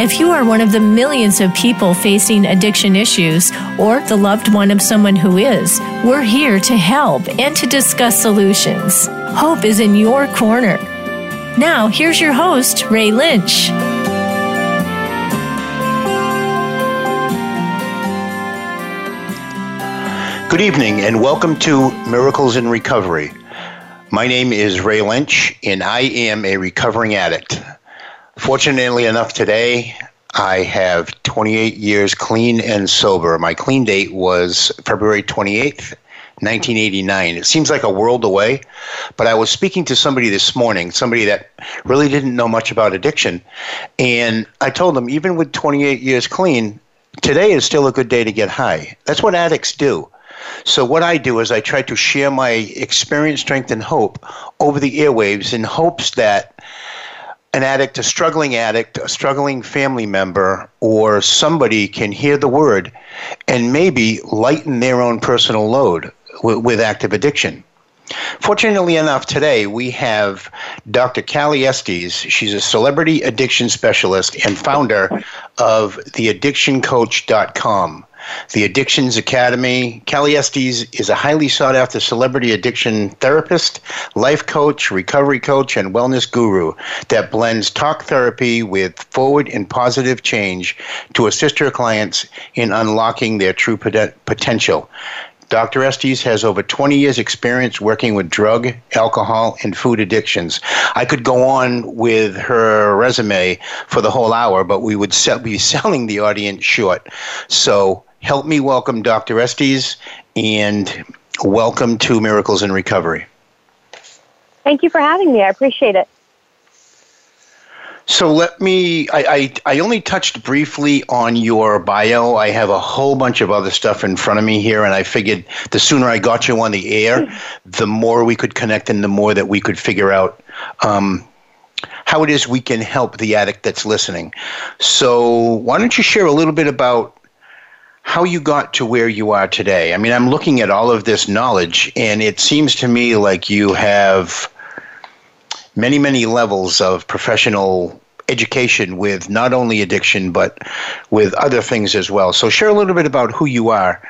If you are one of the millions of people facing addiction issues or the loved one of someone who is, we're here to help and to discuss solutions. Hope is in your corner. Now, here's your host, Ray Lynch. Good evening and welcome to Miracles in Recovery. My name is Ray Lynch and I am a recovering addict. Fortunately enough, today I have 28 years clean and sober. My clean date was February 28th, 1989. It seems like a world away, but I was speaking to somebody this morning, somebody that really didn't know much about addiction, and I told them even with 28 years clean, today is still a good day to get high. That's what addicts do. So what I do is I try to share my experience, strength, and hope over the airwaves in hopes that an addict, a struggling addict, a struggling family member, or somebody can hear the word and maybe lighten their own personal load with, active addiction. Fortunately enough, today we have Dr. Callie Estes. She's a celebrity addiction specialist and founder of theaddictioncoach.com. The Addictions Academy. Callie Estes is a highly sought after celebrity addiction therapist, life coach, recovery coach, and wellness guru that blends talk therapy with forward and positive change to assist her clients in unlocking their true potential. Dr. Estes has over 20 years' experience working with drug, alcohol, and food addictions. I could go on with her resume for the whole hour, but we would be selling the audience short. So help me welcome Dr. Estes and welcome to Miracles in Recovery. Thank you for having me. I appreciate it. So let me. I, I, I only touched briefly on your bio. I have a whole bunch of other stuff in front of me here, and I figured the sooner I got you on the air, the more we could connect, and the more that we could figure out um, how it is we can help the addict that's listening. So why don't you share a little bit about how you got to where you are today? I mean, I'm looking at all of this knowledge, and it seems to me like you have many, many levels of professional education with not only addiction but with other things as well. So share a little bit about who you are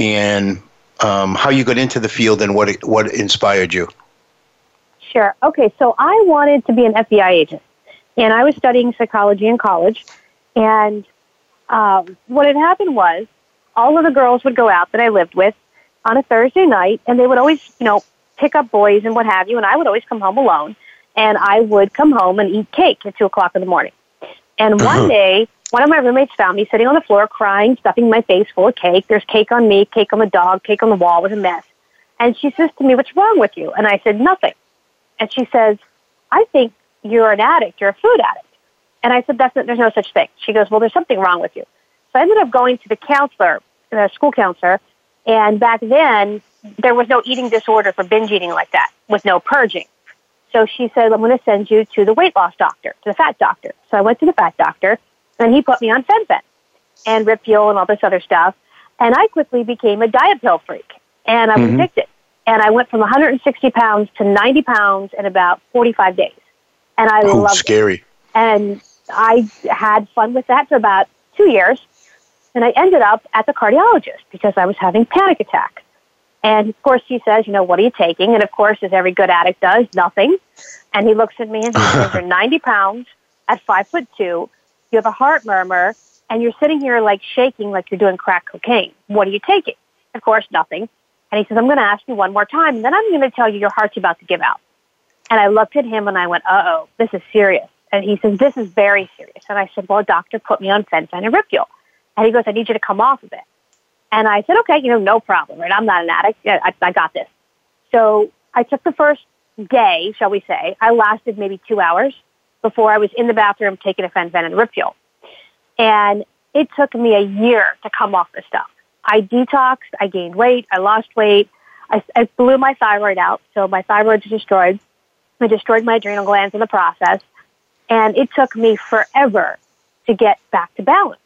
and um, how you got into the field and what what inspired you. Sure. Okay, so I wanted to be an FBI agent, and I was studying psychology in college. And um, what had happened was, all of the girls would go out that I lived with on a Thursday night, and they would always, you know, pick up boys and what have you, and I would always come home alone and I would come home and eat cake at two o'clock in the morning. And one uh-huh. day, one of my roommates found me sitting on the floor crying, stuffing my face full of cake. There's cake on me, cake on the dog, cake on the wall. It was a mess. And she says to me, What's wrong with you? And I said, Nothing. And she says, I think you're an addict. You're a food addict. And I said, That's not, There's no such thing. She goes, Well, there's something wrong with you. So I ended up going to the counselor, the school counselor. And back then, there was no eating disorder for binge eating like that with no purging. So she said, I'm going to send you to the weight loss doctor, to the fat doctor. So I went to the fat doctor, and he put me on fen-phen and Ripfuel and all this other stuff. And I quickly became a diet pill freak, and I was mm-hmm. addicted. And I went from 160 pounds to 90 pounds in about 45 days. And I oh, loved scary. it. scary. And I had fun with that for about two years. And I ended up at the cardiologist because I was having panic attacks. And of course, he says, you know, what are you taking? And of course, as every good addict does, nothing. And he looks at me and he says, you're 90 pounds at five foot two. You have a heart murmur and you're sitting here like shaking like you're doing crack cocaine. What are you taking? Of course, nothing. And he says, I'm going to ask you one more time. And then I'm going to tell you your heart's about to give out. And I looked at him and I went, uh oh, this is serious. And he says, this is very serious. And I said, well, doctor, put me on fen-phen and. And he goes, I need you to come off of it. And I said, okay, you know, no problem, right? I'm not an addict. Yeah, I, I got this. So I took the first day, shall we say. I lasted maybe two hours before I was in the bathroom taking a fen-phen and rip fuel. And it took me a year to come off the stuff. I detoxed, I gained weight, I lost weight, I, I blew my thyroid out, so my thyroid's destroyed. I destroyed my adrenal glands in the process, and it took me forever to get back to balance.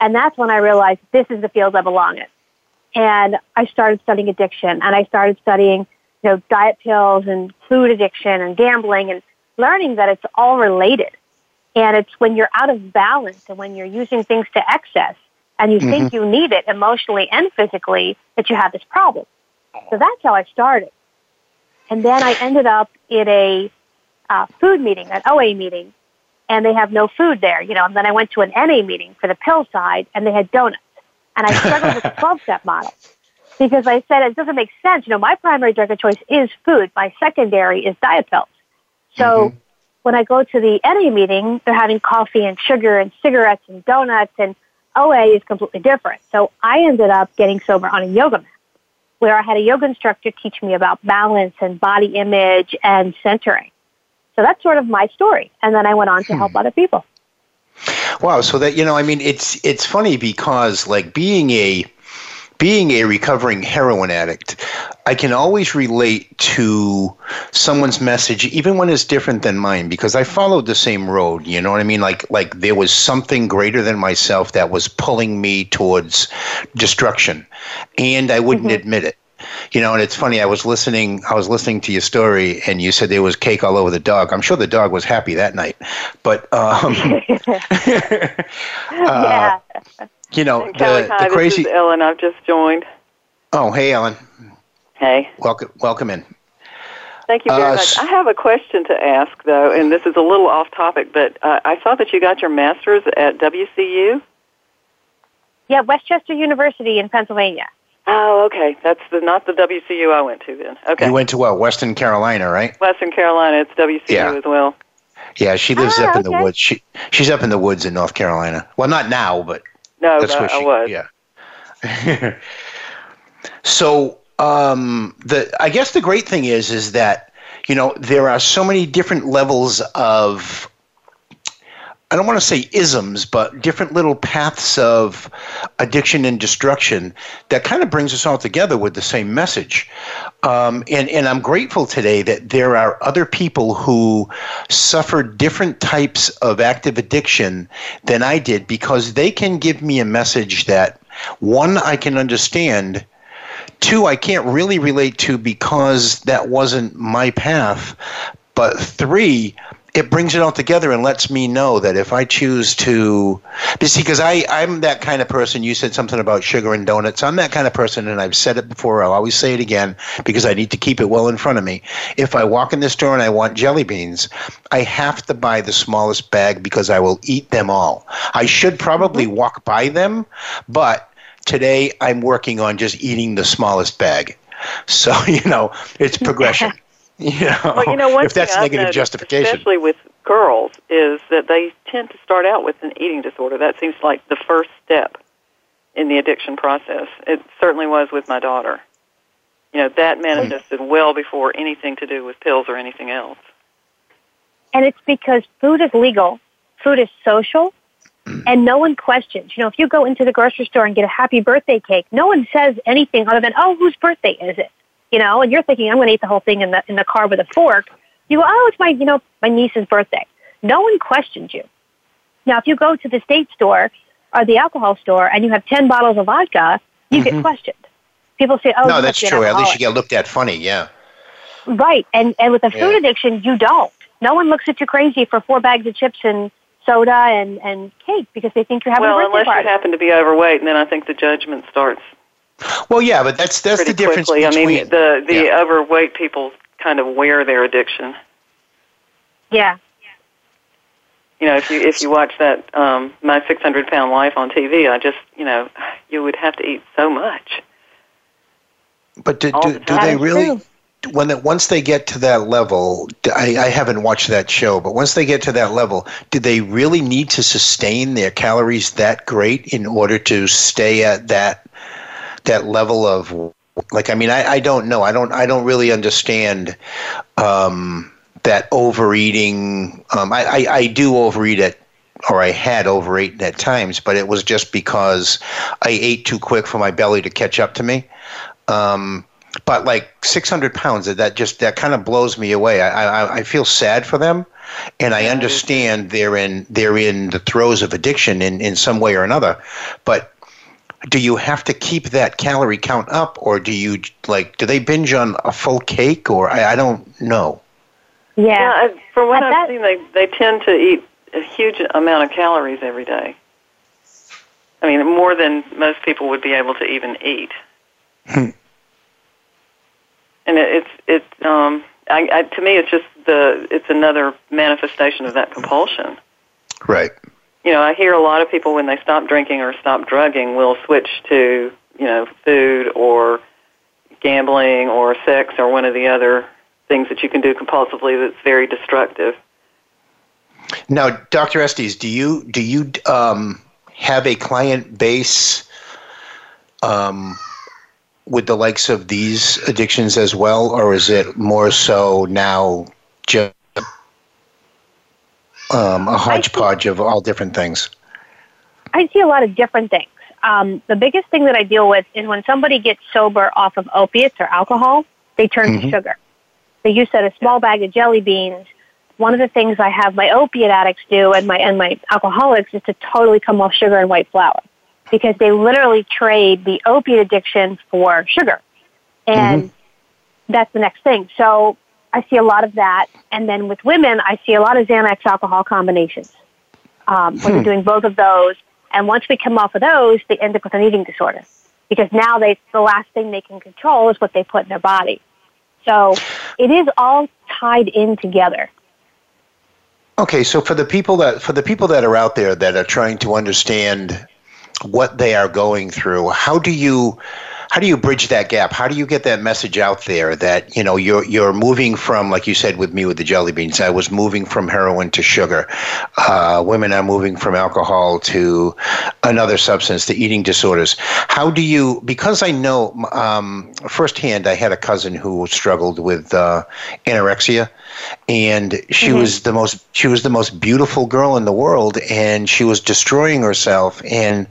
And that's when I realized this is the field I belong in. And I started studying addiction, and I started studying, you know, diet pills and food addiction and gambling, and learning that it's all related. And it's when you're out of balance and when you're using things to excess and you mm-hmm. think you need it emotionally and physically that you have this problem. So that's how I started. And then I ended up in a uh, food meeting, an OA meeting, and they have no food there, you know. And then I went to an NA meeting for the pill side, and they had donuts. And I struggled with the 12 step model because I said it doesn't make sense. You know, my primary drug of choice is food. My secondary is diet pills. So mm-hmm. when I go to the NA meeting, they're having coffee and sugar and cigarettes and donuts, and OA is completely different. So I ended up getting sober on a yoga mat where I had a yoga instructor teach me about balance and body image and centering. So that's sort of my story. And then I went on to help hmm. other people. Wow. So that, you know, I mean, it's, it's funny because like being a, being a recovering heroin addict, I can always relate to someone's message, even when it's different than mine, because I followed the same road. You know what I mean? Like, like there was something greater than myself that was pulling me towards destruction, and I wouldn't mm-hmm. admit it. You know, and it's funny. I was listening. I was listening to your story, and you said there was cake all over the dog. I'm sure the dog was happy that night, but um, uh, yeah you know, the, hi, the crazy. This is Ellen. I've just joined. Oh, hey, Ellen. Hey. Welcome, welcome in. Thank you very uh, much. I have a question to ask, though, and this is a little off topic, but uh, I saw that you got your master's at WCU. Yeah, West Chester University in Pennsylvania. Oh, okay. That's the not the WCU I went to then. Okay. You went to what? Western Carolina, right? Western Carolina. It's WCU yeah. as well. Yeah, she lives ah, up in the woods. She she's up in the woods in North Carolina. Well, not now, but no, that's where she, I was. Yeah. so um, the I guess the great thing is is that you know there are so many different levels of I don't want to say isms, but different little paths of addiction and destruction that kind of brings us all together with the same message. Um, and, and I'm grateful today that there are other people who suffer different types of active addiction than I did because they can give me a message that, one, I can understand. Two, I can't really relate to because that wasn't my path. But three, it brings it all together and lets me know that if I choose to, see, because I I'm that kind of person. You said something about sugar and donuts. I'm that kind of person, and I've said it before. I'll always say it again because I need to keep it well in front of me. If I walk in the store and I want jelly beans, I have to buy the smallest bag because I will eat them all. I should probably mm-hmm. walk by them, but today I'm working on just eating the smallest bag. So you know, it's progression. You know, well, you know, one if that's negative noticed, justification, especially with girls, is that they tend to start out with an eating disorder. That seems like the first step in the addiction process. It certainly was with my daughter. You know, that hmm. manifested well before anything to do with pills or anything else. And it's because food is legal, food is social, hmm. and no one questions. You know, if you go into the grocery store and get a happy birthday cake, no one says anything other than, "Oh, whose birthday is it?" You know, and you're thinking, I'm going to eat the whole thing in the, in the car with a fork. You go, oh, it's my, you know, my niece's birthday. No one questions you. Now, if you go to the state store or the alcohol store and you have 10 bottles of vodka, you mm-hmm. get questioned. People say, oh, no, that's true. At least you get looked at funny, yeah. Right. And, and with a food yeah. addiction, you don't. No one looks at you crazy for four bags of chips and soda and, and cake because they think you're having well, a birthday party. Well, unless party. you happen to be overweight, and then I think the judgment starts well, yeah, but that's that's the difference. Quickly. Between, I mean, the the yeah. overweight people kind of wear their addiction. Yeah. You know, if you if you watch that um, my six hundred pound life on TV, I just you know you would have to eat so much. But do, do, do they really? When the, once they get to that level, I, I haven't watched that show, but once they get to that level, do they really need to sustain their calories that great in order to stay at that that level of like I mean I, I don't know I don't I don't really understand um, that overeating. Um, I, I I do overeat at or I had overeaten at times, but it was just because I ate too quick for my belly to catch up to me. Um, but like 600 pounds, that just that kind of blows me away. I, I, I feel sad for them, and I understand they're in they're in the throes of addiction in, in some way or another. But do you have to keep that calorie count up, or do you like do they binge on a full cake, or I, I don't know. Yeah, Yeah, I, from what At I've that- seen, they they tend to eat a huge amount of calories every day. I mean, more than most people would be able to even eat. Hmm. and it, it's it's um, I, I, to me, it's just the it's another manifestation of that compulsion. Right. You know, I hear a lot of people when they stop drinking or stop drugging will switch to you know food or gambling or sex or one of the other things that you can do compulsively that's very destructive. Now, Dr. Estes, do you do you um, have a client base um, with the likes of these addictions as well, or is it more so now just um, a hodgepodge of all different things? I see a lot of different things. Um, the biggest thing that I deal with is when somebody gets sober off of opiates or alcohol, they turn to Mhm. sugar. They use that a small bag of jelly beans. One of the things I have my opiate addicts do and my and my alcoholics is to totally come off sugar and white flour because they literally trade the opiate addiction for sugar, and that's the next thing. So I see a lot of that, and then with women, I see a lot of Xanax alcohol combinations. Um, when they're doing both of those, and once we come off of those, they end up with an eating disorder because now they the last thing they can control is what they put in their body. So it is all tied in together. Okay, so for the people that for the people that are out there that are trying to understand what they are going through, how do you how do you bridge that gap? How do you get that message out there that you know you're you're moving from, like you said with me with the jelly beans, I was moving from heroin to sugar. Uh, women are moving from alcohol to another substance, to eating disorders. How do you? Because I know um, firsthand, I had a cousin who struggled with uh, anorexia, and she was the most she was the most beautiful girl in the world, and she was destroying herself and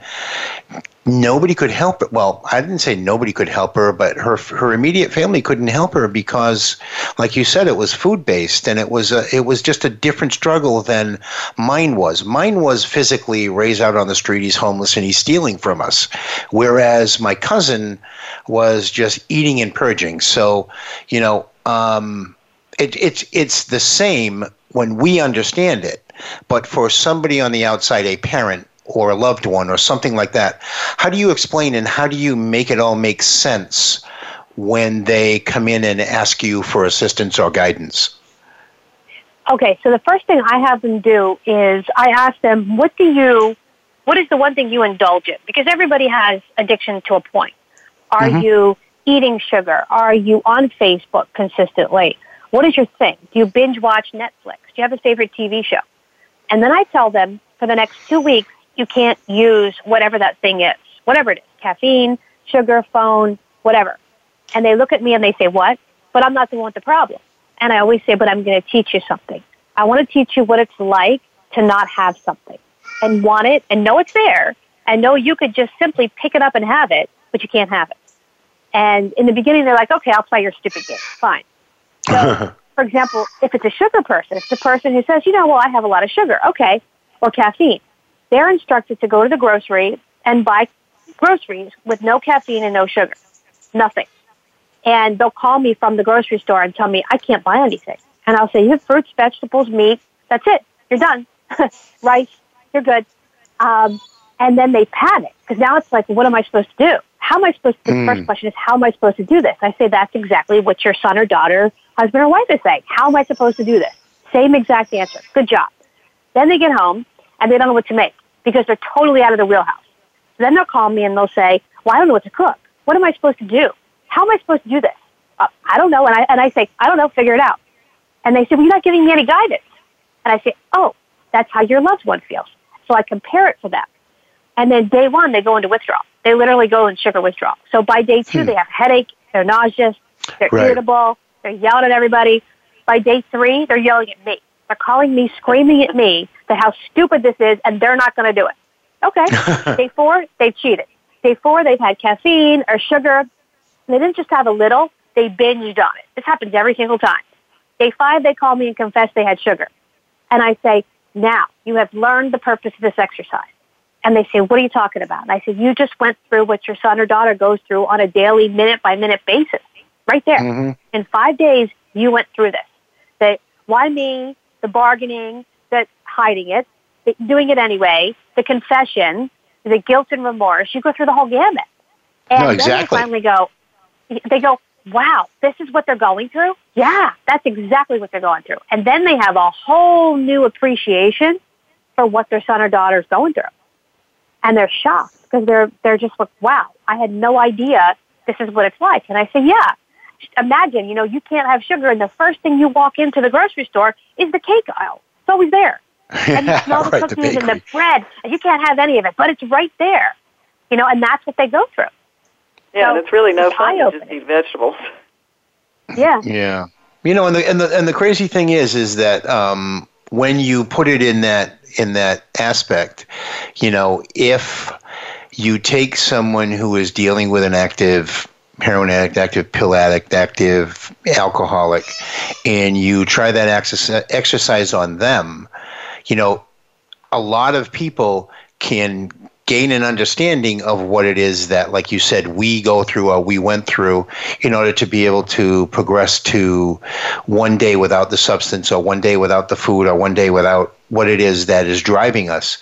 nobody could help her. Well, I didn't say nobody could help her, but her her immediate family couldn't help her because, like you said, it was food based, and it was a, it was just a different struggle than mine was. Mine was physically raised out on the street. He's homeless and he's stealing from us, whereas my cousin was just eating and purging. So, you know, um, it, it's it's the same when we understand it, but for somebody on the outside, a parent or a loved one or something like that. How do you explain and how do you make it all make sense when they come in and ask you for assistance or guidance? Okay, so the first thing I have them do is I ask them, what do you, what is the one thing you indulge in? Because everybody has addiction to a point. Are Mhm. you eating sugar? Are you on Facebook consistently? What is your thing? Do you binge watch Netflix? Do you have a favorite TV show? And then I tell them for the next two weeks, you can't use whatever that thing is, whatever it is, caffeine, sugar, phone, whatever. And they look at me and they say, what? But I'm not the one with the problem. And I always say, but I'm going to teach you something. I want to teach you what it's like to not have something and want it and know it's there and know you could just simply pick it up and have it, but you can't have it. And in the beginning, they're like, okay, I'll play your stupid game. Fine. So, for example, if it's a sugar person, it's the person who says, you know, well, I have a lot of sugar. Okay. Or caffeine. They're instructed to go to the grocery and buy groceries with no caffeine and no sugar. Nothing. And they'll call me from the grocery store and tell me, I can't buy anything. And I'll say, you have fruits, vegetables, meat. That's it. You're done. Rice. You're good. Um, and then they panic because now it's like, what am I supposed to do? How am I supposed to, the first question is, how am I supposed to do this? I say, that's exactly what your son or daughter, husband or wife is saying. How am I supposed to do this? Same exact answer. Good job. Then they get home and they don't know what to make because they're totally out of the wheelhouse. Then they'll call me and they'll say, well, I don't know what to cook. What am I supposed to do? How am I supposed to do this? Uh, I don't know. And I, and I say, I don't know, figure it out. And they say, well, you're not giving me any guidance. And I say, oh, that's how your loved one feels. So I compare it for them. And then day one, they go into withdrawal. They literally go in sugar withdrawal. So by day two, hmm. they have headache, they're nauseous, they're right. irritable, they're yelling at everybody. By day three, they're yelling at me. They're calling me, screaming at me that how stupid this is, and they're not going to do it. Okay. day four, they've cheated. Day four, they've had caffeine or sugar. They didn't just have a little, they binged on it. This happens every single time. Day five, they call me and confess they had sugar. And I say, now, you have learned the purpose of this exercise. And they say, what are you talking about? And I said, you just went through what your son or daughter goes through on a daily, minute by minute basis. Right there. Mm-hmm. In five days, you went through this. That why me? The bargaining, the hiding it, the doing it anyway, the confession, the guilt and remorse. You go through the whole gamut. And no, exactly. then they finally go, they go, wow, this is what they're going through? Yeah, that's exactly what they're going through. And then they have a whole new appreciation for what their son or daughter is going through. And they're shocked because they're, they're just like, wow, I had no idea this is what it's like. And I say, yeah, imagine, you know, you can't have sugar and the first thing you walk into the grocery store is the cake aisle. It's always there. And you smell the right, cookies the and the bread and you can't have any of it, but it's right there. You know, and that's what they go through. Yeah, so and it's really no fun to just eat vegetables. Yeah. Yeah. You know, and the and the and the crazy thing is, is that um, when you put it in that in that aspect, you know, if you take someone who is dealing with an active heroin addict, active pill addict, active alcoholic, and you try that exercise on them, you know, a lot of people can gain an understanding of what it is that, like you said, we go through or we went through in order to be able to progress to one day without the substance or one day without the food or one day without what it is that is driving us.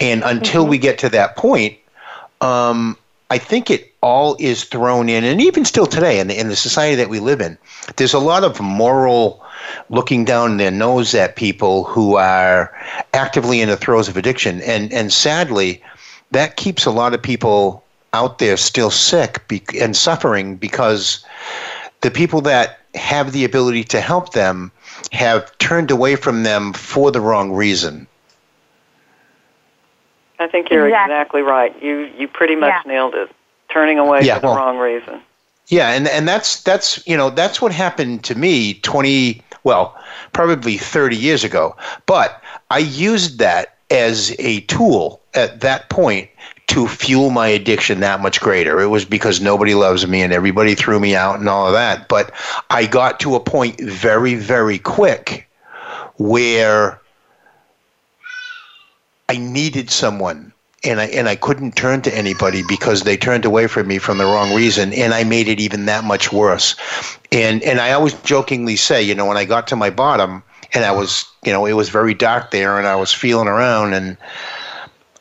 And until mm-hmm. we get to that point, um, I think it all is thrown in, and even still today, in the, in the society that we live in, there's a lot of moral looking down their nose at people who are actively in the throes of addiction. And, and sadly, that keeps a lot of people out there still sick be- and suffering because the people that have the ability to help them have turned away from them for the wrong reason. I think you're exactly, exactly right. You you pretty much yeah. nailed it. Turning away yeah, for the wrong reason. Yeah, and and that's that's you know that's what happened to me 20 well, probably 30 years ago. But I used that as a tool at that point to fuel my addiction that much greater. It was because nobody loves me and everybody threw me out and all of that. But I got to a point very, very quick where I needed someone and I and I couldn't turn to anybody because they turned away from me from the wrong reason, and I made it even that much worse. And and I always jokingly say, you know, when I got to my bottom, and I was, you know, it was very dark there, and I was feeling around, and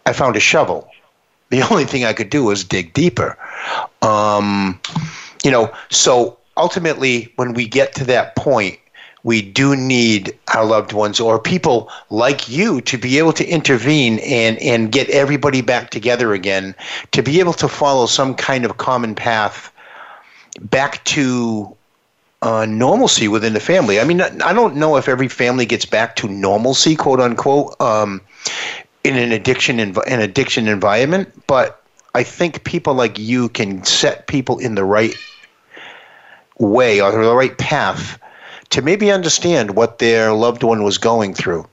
I found a shovel. The only thing I could do was dig deeper. Um, you know, so ultimately, when we get to that point, we do need our loved ones or people like you to be able to intervene and, and get everybody back together again, to be able to follow some kind of common path back to uh, normalcy within the family. I mean, I don't know if every family gets back to normalcy, quote unquote, um, in an addiction env- an addiction environment, but I think people like you can set people in the right way or the right path to maybe understand what their loved one was going through.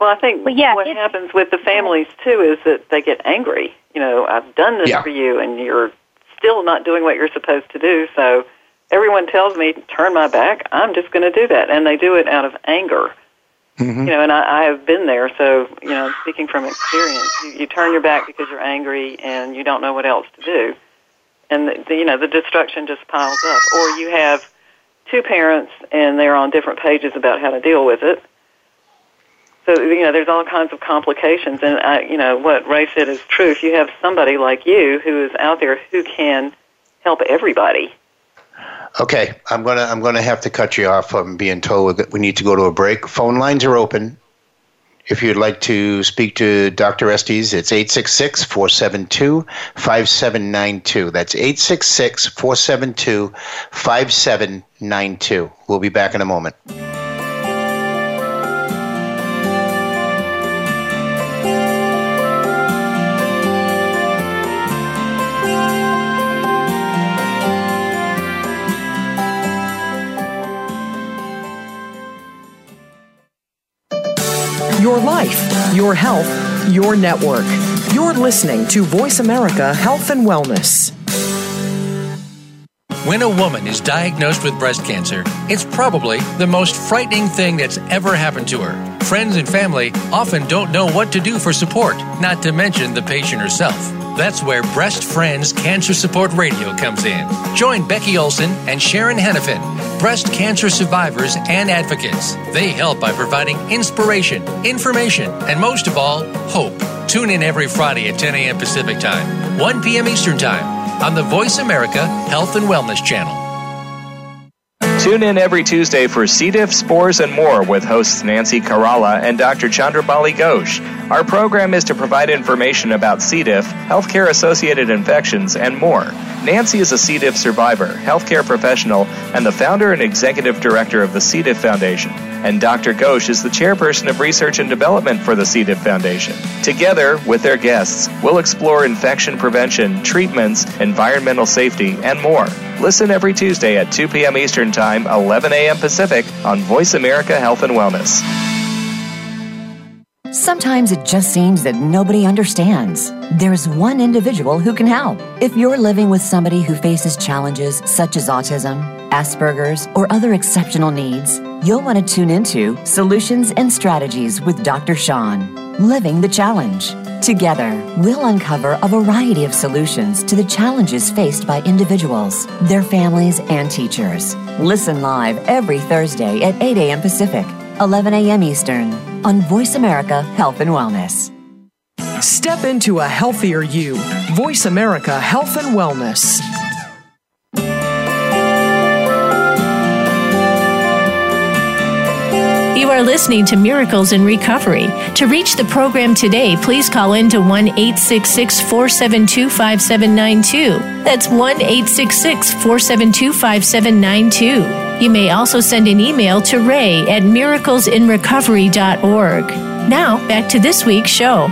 Well, I think well, yeah, what happens with the families too is that they get angry. You know, I've done this yeah. for you, and you're still not doing what you're supposed to do. So everyone tells me, turn my back. I'm just going to do that, and they do it out of anger. Mm-hmm. You know, and I, I have been there. So you know, speaking from experience, you, you turn your back because you're angry and you don't know what else to do, and the, the, you know the destruction just piles up. Or you have two parents and they're on different pages about how to deal with it. So you know, there's all kinds of complications, and I, you know what Ray said is true. If you have somebody like you who is out there who can help everybody. Okay, I'm gonna I'm gonna have to cut you off. I'm being told that we need to go to a break. Phone lines are open. If you'd like to speak to Dr. Estes, it's 866 472 5792. That's 866 472 5792. We'll be back in a moment. Your health, your network. You're listening to Voice America Health and Wellness. When a woman is diagnosed with breast cancer, it's probably the most frightening thing that's ever happened to her. Friends and family often don't know what to do for support, not to mention the patient herself. That's where Breast Friends Cancer Support Radio comes in. Join Becky Olson and Sharon Henifin, breast cancer survivors and advocates. They help by providing inspiration, information, and most of all, hope. Tune in every Friday at 10 a.m. Pacific Time, 1 p.m. Eastern Time on the Voice America Health and Wellness Channel. Tune in every Tuesday for C. diff, spores, and more with hosts Nancy Caralla and Dr. Chandrabali Ghosh. Our program is to provide information about C. diff, healthcare associated infections, and more. Nancy is a C. diff survivor, healthcare professional, and the founder and executive director of the C. diff Foundation. And Dr. Ghosh is the chairperson of research and development for the C. diff Foundation. Together, with their guests, we'll explore infection prevention, treatments, environmental safety, and more. Listen every Tuesday at 2 p.m. Eastern Time, 11 a.m. Pacific on Voice America Health and Wellness. Sometimes it just seems that nobody understands. There's one individual who can help. If you're living with somebody who faces challenges such as autism, Asperger's, or other exceptional needs, you'll want to tune into Solutions and Strategies with Dr. Sean, Living the Challenge. Together, we'll uncover a variety of solutions to the challenges faced by individuals, their families, and teachers. Listen live every Thursday at 8 a.m. Pacific, 11 a.m. Eastern on Voice America Health and Wellness. Step into a healthier you. Voice America Health and Wellness. You are listening to Miracles in Recovery. To reach the program today, please call in to 1 866 472 5792. That's 1 866 472 5792. You may also send an email to ray at miraclesinrecovery.org. Now, back to this week's show.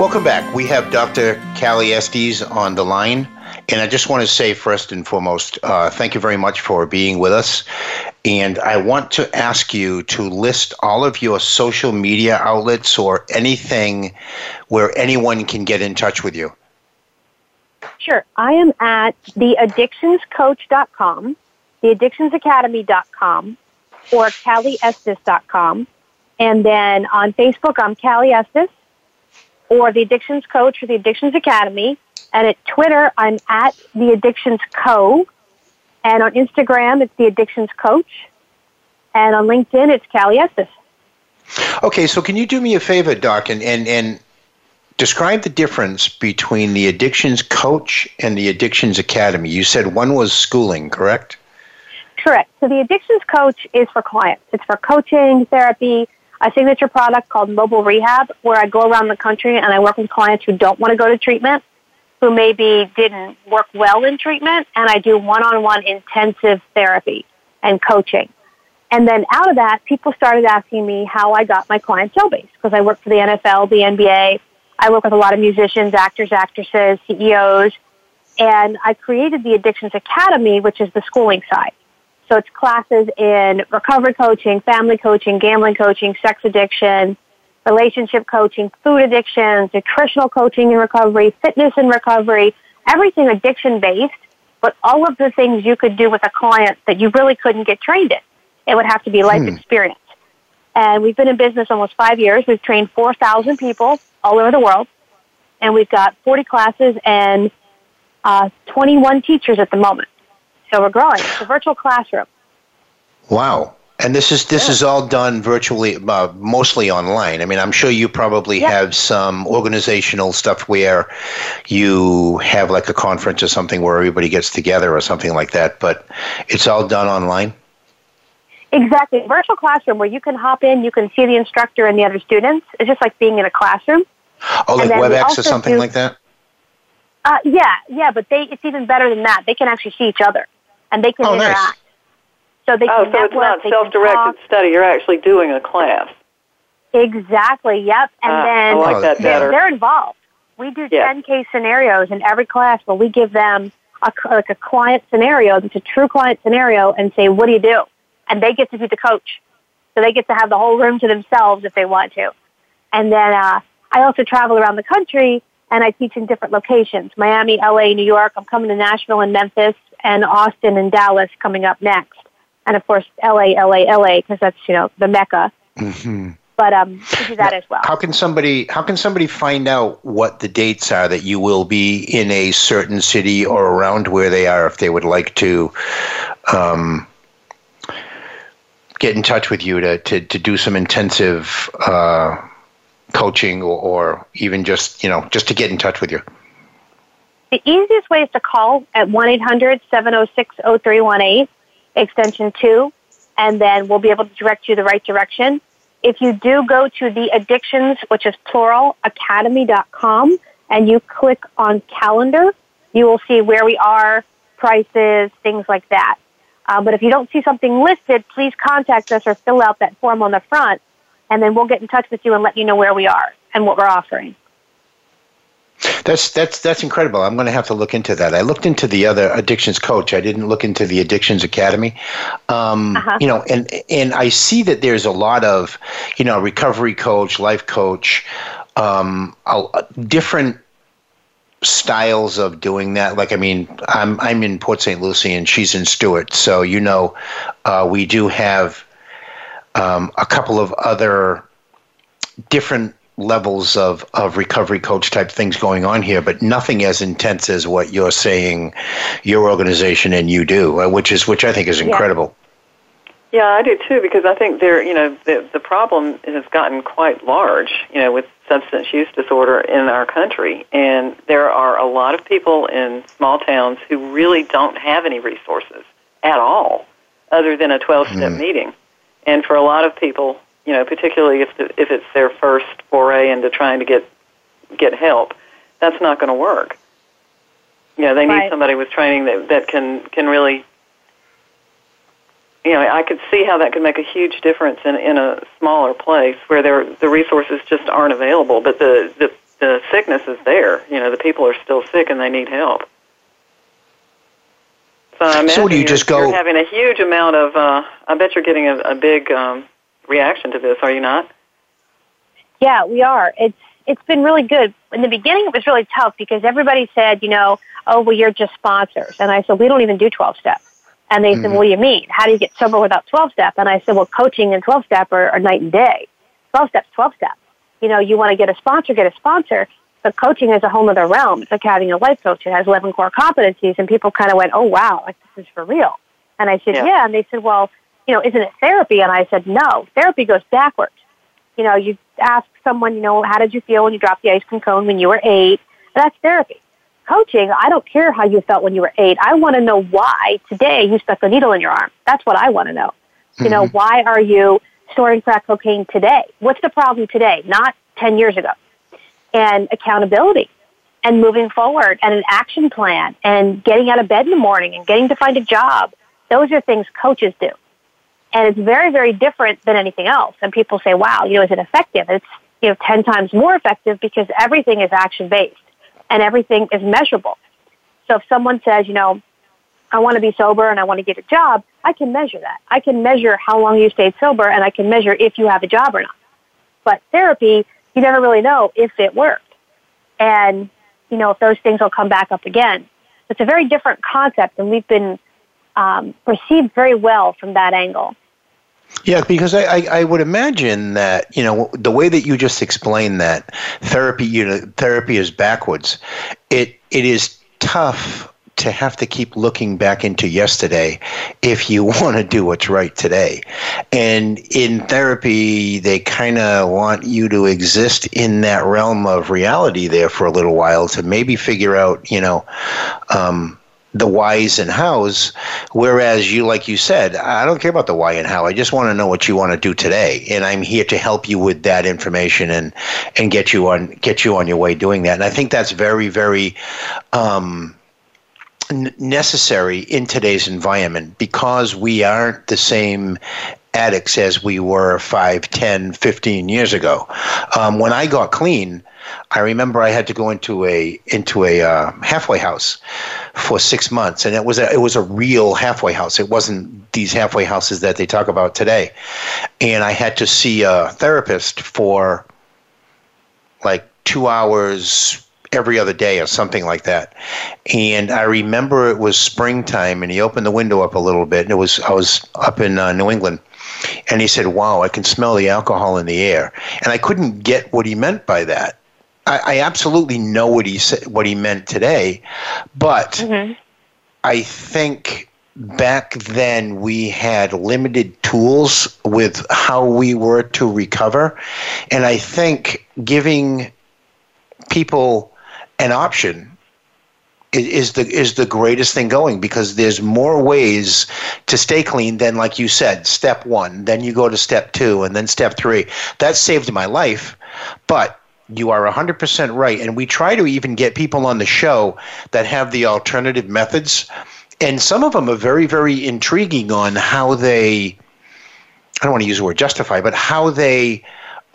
Welcome back. We have Dr. Callie Estes on the line. And I just want to say, first and foremost, uh, thank you very much for being with us. And I want to ask you to list all of your social media outlets or anything where anyone can get in touch with you. Sure. I am at theaddictionscoach.com, theaddictionsacademy.com, or CallieEstes.com. And then on Facebook, I'm Callie Estes, or The Addictions Coach or The Addictions Academy. And at Twitter, I'm at The Addictions Co. And on Instagram, it's The Addictions Coach. And on LinkedIn, it's Callie Estes. Okay, so can you do me a favor, Doc, and, and, and describe the difference between the Addictions Coach and the Addictions Academy? You said one was schooling, correct? Correct. So the Addictions Coach is for clients. It's for coaching, therapy, a signature product called Mobile Rehab, where I go around the country and I work with clients who don't want to go to treatment who maybe didn't work well in treatment, and I do one-on-one intensive therapy and coaching. And then out of that, people started asking me how I got my clientele base because I work for the NFL, the NBA. I work with a lot of musicians, actors, actresses, CEOs, and I created the Addictions Academy, which is the schooling side. So it's classes in recovery coaching, family coaching, gambling coaching, sex addiction, relationship coaching, food addictions, nutritional coaching and recovery, fitness and recovery, everything addiction based, but all of the things you could do with a client that you really couldn't get trained in. It would have to be life hmm. experience. And we've been in business almost five years. We've trained 4,000 people all over the world. And we've got 40 classes and uh, 21 teachers at the moment. So we're growing. It's a virtual classroom. Wow. And this is this yeah. is all done virtually, uh, mostly online. I mean, I'm sure you probably yeah. have some organizational stuff where you have like a conference or something where everybody gets together or something like that. But it's all done online. Exactly, virtual classroom where you can hop in, you can see the instructor and the other students. It's just like being in a classroom. Oh, like WebEx or something do, like that. Uh, yeah, yeah, but they it's even better than that. They can actually see each other and they can oh, interact. Nice. So they oh, can so network, it's not self-directed study. You're actually doing a class. Exactly. Yep. And uh, then I like that better. They're, involved. We do yeah. 10 case scenarios in every class where we give them a, like a client scenario, it's a true client scenario, and say, what do you do? And they get to be the coach. So they get to have the whole room to themselves if they want to. And then uh, I also travel around the country and I teach in different locations Miami, LA, New York. I'm coming to Nashville and Memphis, and Austin and Dallas coming up next. And of course, LA, LA, LA, because that's, you know, the Mecca. Mm-hmm. But um, to do that as well. How can somebody how can somebody find out what the dates are that you will be in a certain city or around where they are if they would like to um, get in touch with you to, to, to do some intensive uh, coaching or, or even just you know just to get in touch with you? The easiest way is to call at 1 800 706 0318, extension 2, and then we'll be able to direct you the right direction. If you do go to the addictions, which is plural, academy.com, and you click on calendar, you will see where we are, prices, things like that. Uh, but if you don't see something listed, please contact us or fill out that form on the front, and then we'll get in touch with you and let you know where we are and what we're offering. That's that's that's incredible. I'm going to have to look into that. I looked into the other addictions coach. I didn't look into the addictions academy. Um, uh-huh. You know, and and I see that there's a lot of, you know, recovery coach, life coach, um, different styles of doing that. Like, I mean, I'm I'm in Port St. Lucie and she's in Stuart, so you know, uh, we do have um, a couple of other different levels of, of recovery coach type things going on here, but nothing as intense as what you're saying your organization and you do, uh, which is which I think is incredible. Yeah. yeah, I do too, because I think there, you know, the the problem has gotten quite large, you know, with substance use disorder in our country, and there are a lot of people in small towns who really don't have any resources at all, other than a twelve step mm. meeting, and for a lot of people, you know, particularly if the, if it's their first foray into trying to get get help, that's not going to work. You know, they right. need somebody with training that that can can really. You know, I could see how that could make a huge difference in in a smaller place where there the resources just aren't available, but the the the sickness is there. You know, the people are still sick and they need help. So, I so do you just go? You're having a huge amount of. Uh, I bet you're getting a, a big um, reaction to this, are you not? Yeah, we are. It's it's been really good. In the beginning, it was really tough because everybody said, you know, oh, well, you're just sponsors, and I said, we don't even do twelve step. And they mm-hmm. said, well, what do you mean? How do you get sober without twelve step? And I said, well, coaching and twelve step are, are night and day. Twelve step's twelve step. You know, you want to get a sponsor, get a sponsor. But coaching is a whole other realm. It's like having a life coach. It has 11 core competencies, and people kind of went, oh, wow, like this is for real. And I said, yeah. yeah. And they said, well, you know, isn't it therapy? And I said, no, therapy goes backwards. You know, you ask someone, you know, how did you feel when you dropped the ice cream cone when you were eight? That's therapy. Coaching, I don't care how you felt when you were eight. I want to know why today you stuck a needle in your arm. That's what I want to know. Mm-hmm. You know, mm-hmm. why are you storing crack cocaine today? What's the problem today, not 10 years ago? And accountability and moving forward and an action plan and getting out of bed in the morning and getting to find a job. Those are things coaches do. And it's very, very different than anything else. And people say, wow, you know, is it effective? It's, you know, 10 times more effective because everything is action based and everything is measurable. So if someone says, you know, I want to be sober and I want to get a job, I can measure that. I can measure how long you stayed sober and I can measure if you have a job or not. But therapy, you never really know if it worked. And, you know, if those things will come back up again. It's a very different concept and we've been um, perceived very well from that angle. Yeah, because I, I, I, would imagine that you know the way that you just explained that therapy you know therapy is backwards. It it is tough to have to keep looking back into yesterday if you want to do what's right today. And in therapy, they kind of want you to exist in that realm of reality there for a little while to maybe figure out, you know, um, the whys and hows. Whereas you, like you said, I don't care about the why and how. I just want to know what you want to do today, and I'm here to help you with that information and and get you on get you on your way doing that. And I think that's very very. Um, necessary in today's environment because we aren't the same addicts as we were 5, 10, 15 years ago. Um, when I got clean, I remember I had to go into a into a uh, halfway house for six months, and it was a it was a real halfway house. It wasn't these halfway houses that they talk about today. And I had to see a therapist for like two hours every other day or something like that. And I remember it was springtime, and he opened the window up a little bit, and it was I was up in uh, New England, and he said, "Wow, I can smell the alcohol in the air," and I couldn't get what he meant by that. I, I absolutely know what he said, what he meant today, but mm-hmm. I think back then we had limited tools with how we were to recover, and I think giving people an option is the is the greatest thing going because there's more ways to stay clean than like you said step 1 then you go to step 2 and then step 3 that saved my life but you are 100% right. And we try to even get people on the show that have the alternative methods. And some of them are very, very intriguing on how they, I don't want to use the word justify, but how they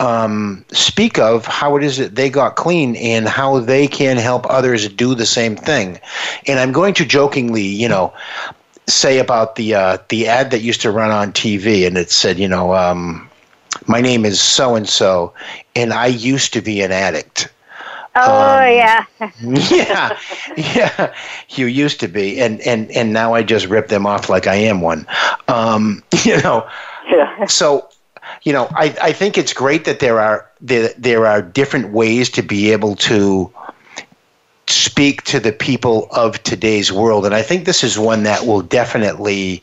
um, speak of how it is that they got clean and how they can help others do the same thing. And I'm going to jokingly, you know, say about the uh, the ad that used to run on TV, and it said, you know, um, my name is so and so, and I used to be an addict. Oh um, yeah. yeah, yeah. You used to be, and and and now I just rip them off like I am one. Um, you know. Yeah. So, you know, I I think it's great that there are there there are different ways to be able to speak to the people of today's world. And I think this is one that will definitely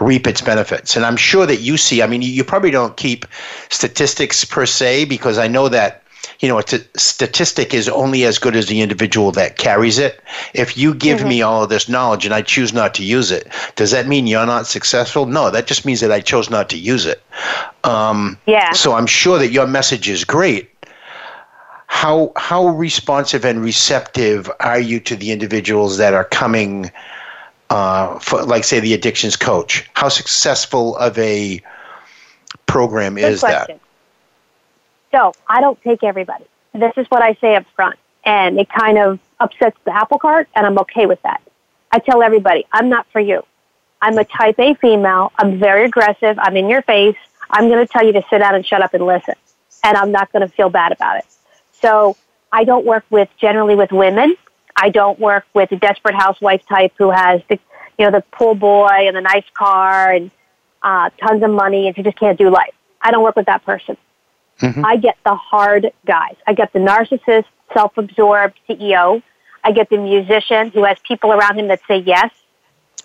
reap its benefits. And I'm sure that you see, I mean, you probably don't keep statistics per se, because I know that. You know, it's a statistic is only as good as the individual that carries it. If you give mm-hmm. me all of this knowledge and I choose not to use it, does that mean you're not successful? No, that just means that I chose not to use it. Um, yeah. So I'm sure that your message is great how how responsive and receptive are you to the individuals that are coming uh, for, like say the addictions coach how successful of a program Good is question. that so i don't take everybody. This is what i say up front. And it kind of upsets the apple cart and i'm okay with that. I tell everybody i'm not for you. I'm a type a female. I'm very aggressive. I'm in your face. I'm going to tell you to sit down and shut up and listen. And i'm not going to feel bad about it. So I don't work with generally with women. I don't work with a desperate housewife type who has the you know the pool boy and the nice car and uh, tons of money and she just can't do life. I don't work with that person. Mm-hmm. I get the hard guys. I get the narcissist, self-absorbed CEO. I get the musician who has people around him that say yes.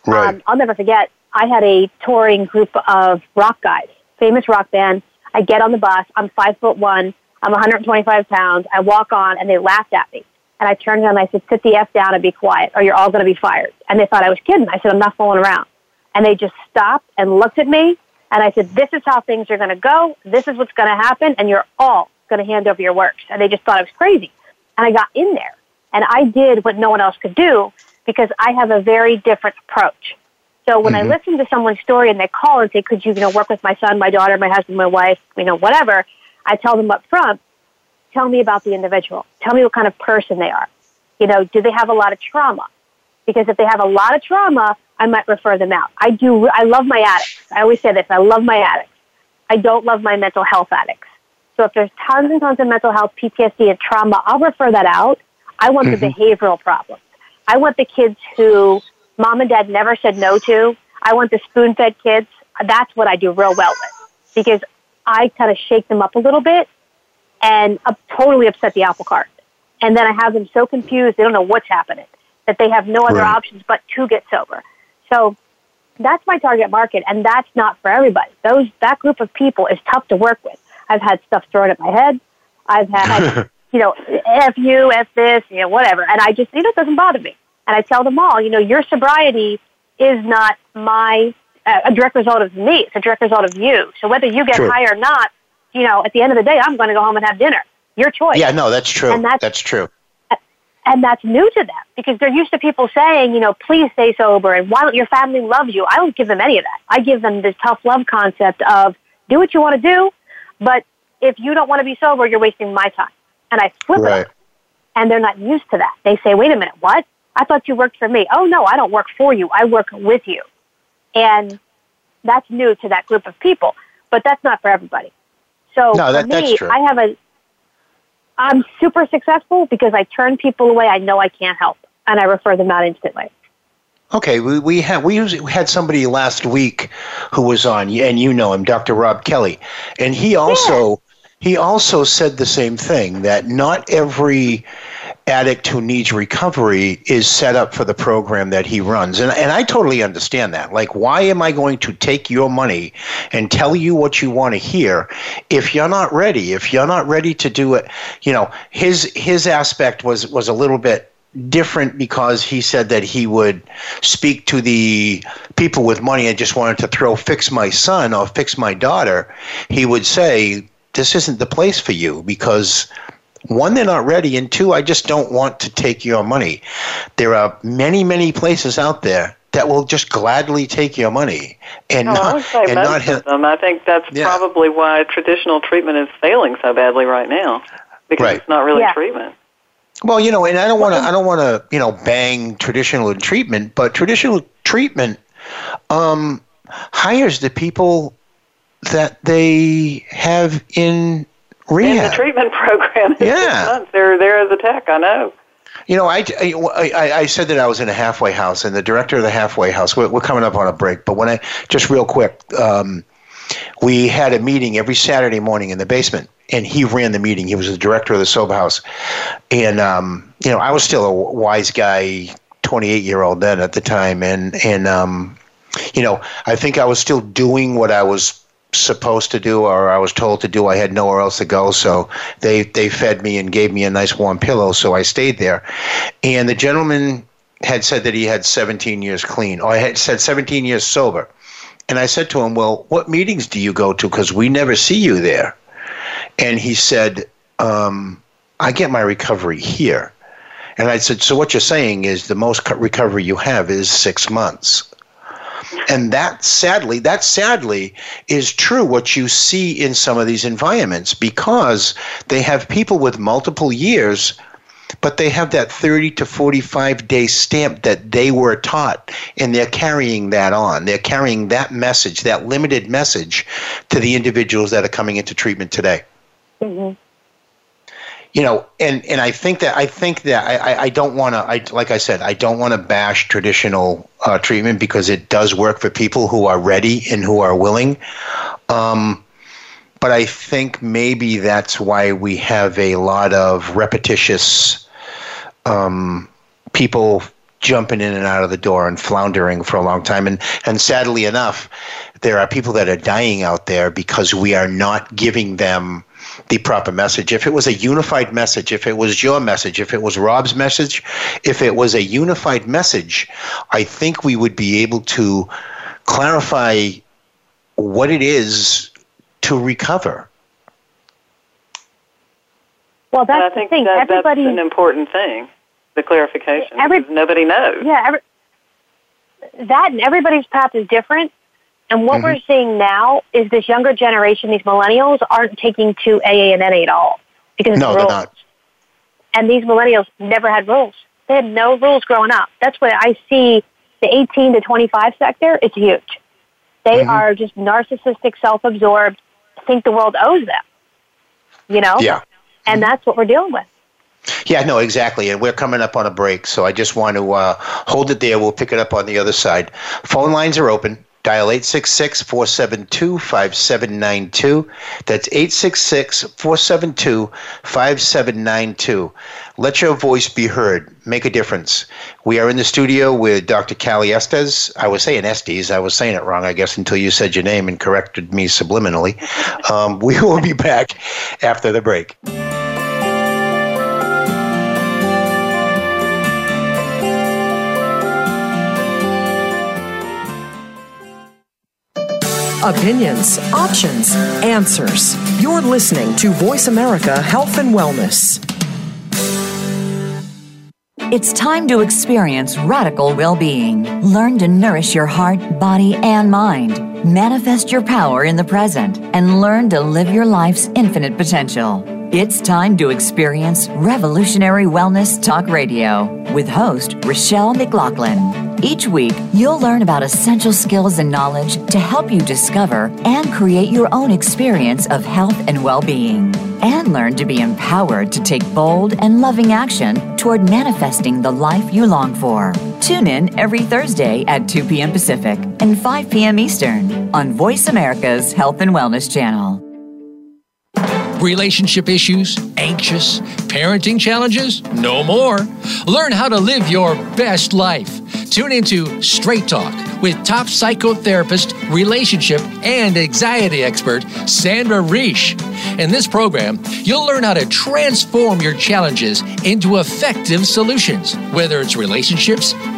Right. Um, I'll never forget. I had a touring group of rock guys, famous rock band. I get on the bus. I'm five foot one. I'm 125 pounds. I walk on and they laughed at me. And I turned to them and I said, sit the F down and be quiet or you're all going to be fired. And they thought I was kidding. I said, I'm not fooling around. And they just stopped and looked at me. And I said, this is how things are going to go. This is what's going to happen. And you're all going to hand over your works. And they just thought I was crazy. And I got in there and I did what no one else could do because I have a very different approach. So when mm-hmm. I listen to someone's story and they call and say, could you, you know, work with my son, my daughter, my husband, my wife, you know, whatever, I tell them up front, tell me about the individual. Tell me what kind of person they are. You know, do they have a lot of trauma? Because if they have a lot of trauma, I might refer them out. I do, I love my addicts. I always say this, I love my addicts. I don't love my mental health addicts. So if there's tons and tons of mental health, PTSD, and trauma, I'll refer that out. I want mm-hmm. the behavioral problems. I want the kids who mom and dad never said no to. I want the spoon fed kids. That's what I do real well with because I kind of shake them up a little bit and uh, totally upset the apple cart. And then I have them so confused, they don't know what's happening, that they have no other right. options but to get sober. So that's my target market, and that's not for everybody. Those that group of people is tough to work with. I've had stuff thrown at my head. I've had, you know, f you, f this, you know, whatever, and I just, you know, it doesn't bother me. And I tell them all, you know, your sobriety is not my uh, a direct result of me. It's a direct result of you. So whether you get high or not, you know, at the end of the day, I'm going to go home and have dinner. Your choice. Yeah, no, that's true. And that's, that's true. And that's new to them because they're used to people saying, you know, please stay sober and why don't your family loves you. I don't give them any of that. I give them this tough love concept of do what you want to do, but if you don't want to be sober, you're wasting my time. And I flip right. it. And they're not used to that. They say, wait a minute, what? I thought you worked for me. Oh no, I don't work for you. I work with you. And that's new to that group of people, but that's not for everybody. So no, that, for me, I have a, I'm super successful because I turn people away I know I can't help, and I refer them out instantly. Okay, we, we had we had somebody last week who was on, and you know him, Dr. Rob Kelly, and he also yeah. he also said the same thing that not every addict who needs recovery is set up for the program that he runs. And, and I totally understand that. Like, why am I going to take your money and tell you what you want to hear if you're not ready? If you're not ready to do it, you know, his his aspect was was a little bit different because he said that he would speak to the people with money and just wanted to throw fix my son or fix my daughter. He would say, This isn't the place for you because one, they're not ready, and two, I just don't want to take your money. There are many, many places out there that will just gladly take your money and no, not I and not of them. I think that's yeah. probably why traditional treatment is failing so badly right now because right. it's not really yeah. treatment. Well, you know, and I don't want to I don't want to, you know, bang traditional treatment, but traditional treatment um, hires the people that they have in rehab. In the treatment program. Yeah. They're there as a tech, I know. You know, I, I, I, said that I was in a halfway house, and the director of the halfway house, we're, we're coming up on a break, but when I, just real quick, um, we had a meeting every Saturday morning in the basement, and he ran the meeting. He was the director of the sober house. And, um, you know, I was still a wise guy, 28 year old then at the time. And, and, um, you know, I think I was still doing what I was supposed to do or I was told to do. I had nowhere else to go, so they they fed me and gave me a nice warm pillow, so I stayed there. And the gentleman had said that he had 17 years clean, or I had said 17 years sober. And I said to him, "Well, what meetings do you go to? Because we never see you there." And he said, um, "I get my recovery here." And I said, "So what you're saying is the most recovery you have is six months." And that sadly, that sadly is true what you see in some of these environments because they have people with multiple years but they have that 30 to 45 day stamp that they were taught and they're carrying that on. They're carrying that message that limited message to the individuals that are coming into treatment today. Mm-hmm you know, and and I think that I think that I, I don't want to. I like I said, I don't want to bash traditional uh, treatment because it does work for people who are ready and who are willing. Um, but I think maybe that's why we have a lot of repetitious um, people jumping in and out of the door and floundering for a long time. And and sadly enough, there are people that are dying out there because we are not giving them the proper message. If it was a unified message, if it was your message, if it was Rob's message, if it was a unified message, I think we would be able to clarify what it is to recover. Well, that's I think the thing. That, Everybody, that's an important thing. The clarification. Every, nobody knows. Yeah, every, that and everybody's path is different. And what mm-hmm. we're seeing now is this younger generation, these millennials, aren't taking to AA and NA at all because no, rules. They're not. And these millennials never had rules. They had no rules growing up. That's why I see the 18 to 25 sector is huge. They mm-hmm. are just narcissistic, self-absorbed, think the world owes them. You know? Yeah. And mm-hmm. that's what we're dealing with. Yeah, no, exactly. And we're coming up on a break, so I just want to uh, hold it there. We'll pick it up on the other side. Phone lines are open. Dial 866 472 5792. That's 866 472 5792. Let your voice be heard. Make a difference. We are in the studio with Dr. Cali Estes. I was saying Estes. I was saying it wrong, I guess, until you said your name and corrected me subliminally. Um, we will be back after the break. Opinions, options, answers. You're listening to Voice America Health and Wellness. It's time to experience radical well being. Learn to nourish your heart, body, and mind. Manifest your power in the present and learn to live your life's infinite potential. It's time to experience Revolutionary Wellness Talk Radio with host Rochelle McLaughlin. Each week, you'll learn about essential skills and knowledge to help you discover and create your own experience of health and well being. And learn to be empowered to take bold and loving action toward manifesting the life you long for. Tune in every Thursday at 2 p.m. Pacific and 5 p.m. Eastern on Voice America's Health and Wellness Channel relationship issues, anxious, parenting challenges? No more. Learn how to live your best life. Tune into Straight Talk with top psychotherapist, relationship, and anxiety expert Sandra Reisch. In this program, you'll learn how to transform your challenges into effective solutions, whether it's relationships,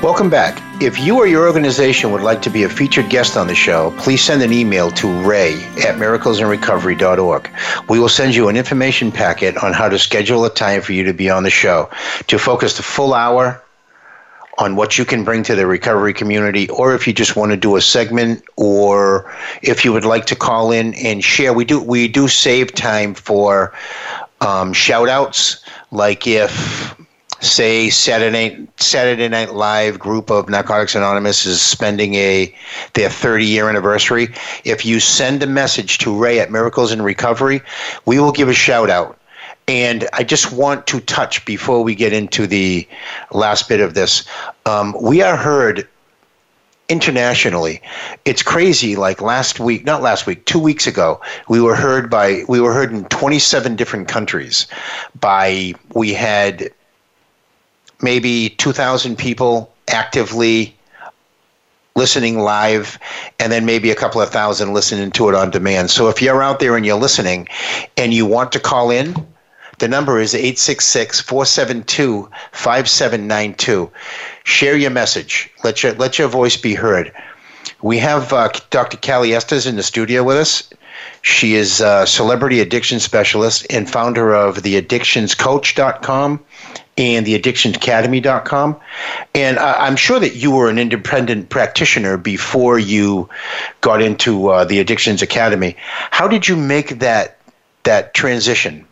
Welcome back. If you or your organization would like to be a featured guest on the show, please send an email to ray at miraclesinrecovery.org. We will send you an information packet on how to schedule a time for you to be on the show to focus the full hour on what you can bring to the recovery community, or if you just want to do a segment, or if you would like to call in and share. We do we do save time for um, shout outs, like if say Saturday Saturday Night Live group of Narcotics Anonymous is spending a their 30 year anniversary. If you send a message to Ray at Miracles in Recovery, we will give a shout out. And I just want to touch before we get into the last bit of this. Um, we are heard internationally. It's crazy. Like last week, not last week, two weeks ago, we were heard by we were heard in 27 different countries. By we had maybe 2,000 people actively listening live, and then maybe a couple of thousand listening to it on demand. So if you're out there and you're listening and you want to call in, the number is 866 472 5792. Share your message. Let your, let your voice be heard. We have uh, Dr. Cali Estes in the studio with us. She is a celebrity addiction specialist and founder of the addictionscoach.com and the addictionacademy.com. And I'm sure that you were an independent practitioner before you got into uh, the Addictions Academy. How did you make that that transition?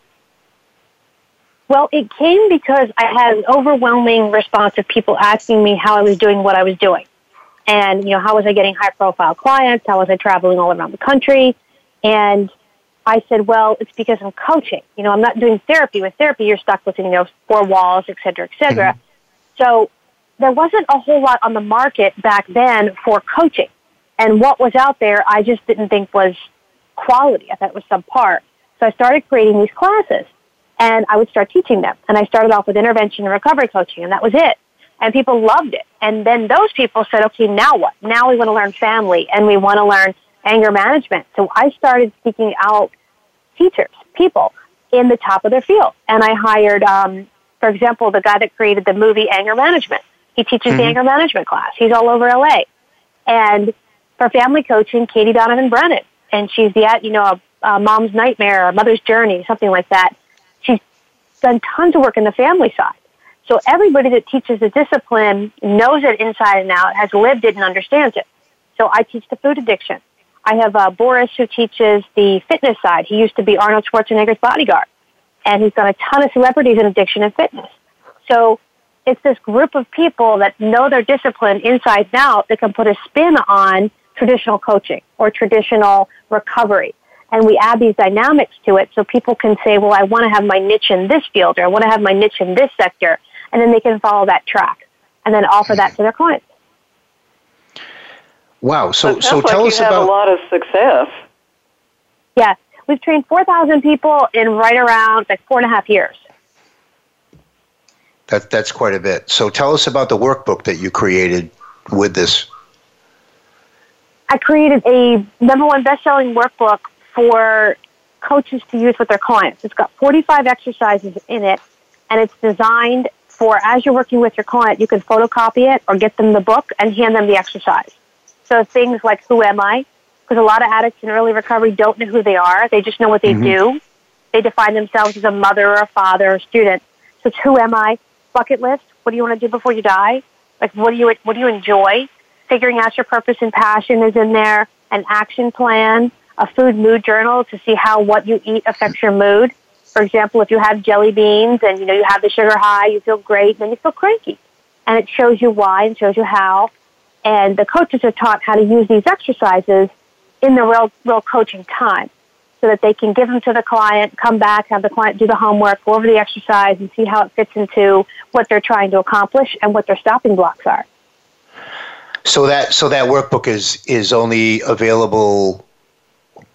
Well, it came because I had an overwhelming response of people asking me how I was doing what I was doing. And, you know, how was I getting high profile clients? How was I traveling all around the country? And I said, well, it's because I'm coaching. You know, I'm not doing therapy. With therapy, you're stuck within, you know, four walls, et cetera, et cetera. Mm-hmm. So there wasn't a whole lot on the market back then for coaching. And what was out there, I just didn't think was quality. I thought it was subpar. So I started creating these classes and I would start teaching them. And I started off with intervention and recovery coaching and that was it. And people loved it. And then those people said, okay, now what? Now we want to learn family and we want to learn anger management. So I started seeking out teachers, people in the top of their field. And I hired, um, for example, the guy that created the movie Anger Management. He teaches mm-hmm. the anger management class. He's all over LA. And for family coaching, Katie Donovan Brennan. And she's the, you know, a, a mom's nightmare, a mother's journey, something like that. She's done tons of work in the family side. So everybody that teaches the discipline knows it inside and out, has lived it and understands it. So I teach the food addiction. I have uh, Boris who teaches the fitness side. He used to be Arnold Schwarzenegger's bodyguard, and he's done a ton of celebrities in addiction and fitness. So it's this group of people that know their discipline inside and out that can put a spin on traditional coaching or traditional recovery. And we add these dynamics to it so people can say, well, I want to have my niche in this field or I want to have my niche in this sector. And then they can follow that track and then offer that to their clients. Wow. So, so like tell us have about a lot of success. Yes. We've trained 4,000 people in right around like four and a half years. that. That's quite a bit. So tell us about the workbook that you created with this. I created a number one best-selling workbook for coaches to use with their clients. It's got 45 exercises in it, and it's designed for as you're working with your client, you can photocopy it or get them the book and hand them the exercise. So things like who am I? Because a lot of addicts in early recovery don't know who they are. They just know what they Mhm. do. They define themselves as a mother or a father or a student. So it's who am I? Bucket list. What do you want to do before you die? Like what do you what do you enjoy? Figuring out your purpose and passion is in there. An action plan, a food mood journal to see how what you eat affects your mood. For example, if you have jelly beans and you know you have the sugar high, you feel great, then you feel cranky. And it shows you why and shows you how. And the coaches are taught how to use these exercises in the real real coaching time so that they can give them to the client, come back, have the client do the homework, go over the exercise and see how it fits into what they're trying to accomplish and what their stopping blocks are. So that so that workbook is is only available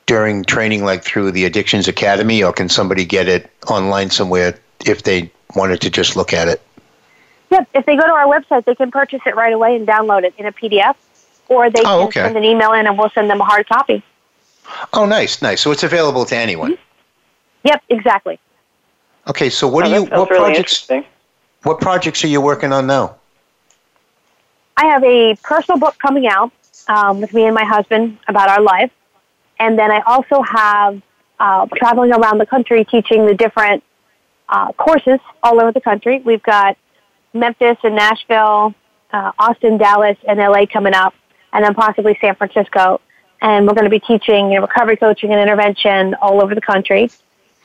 during training, like through the Addictions Academy, or can somebody get it online somewhere if they wanted to just look at it? Yep, if they go to our website, they can purchase it right away and download it in a PDF, or they Oh, can okay. send an email in and we'll send them a hard copy. Oh, nice, nice. So it's available to anyone. Yep, exactly. Okay, so what Oh, do you what really projects what projects are you working on now? I have a personal book coming out um, with me and my husband about our life. And then I also have uh, traveling around the country teaching the different uh, courses all over the country. We've got Memphis and Nashville, uh, Austin, Dallas, and LA coming up, and then possibly San Francisco. And we're going to be teaching you know, recovery coaching and intervention all over the country.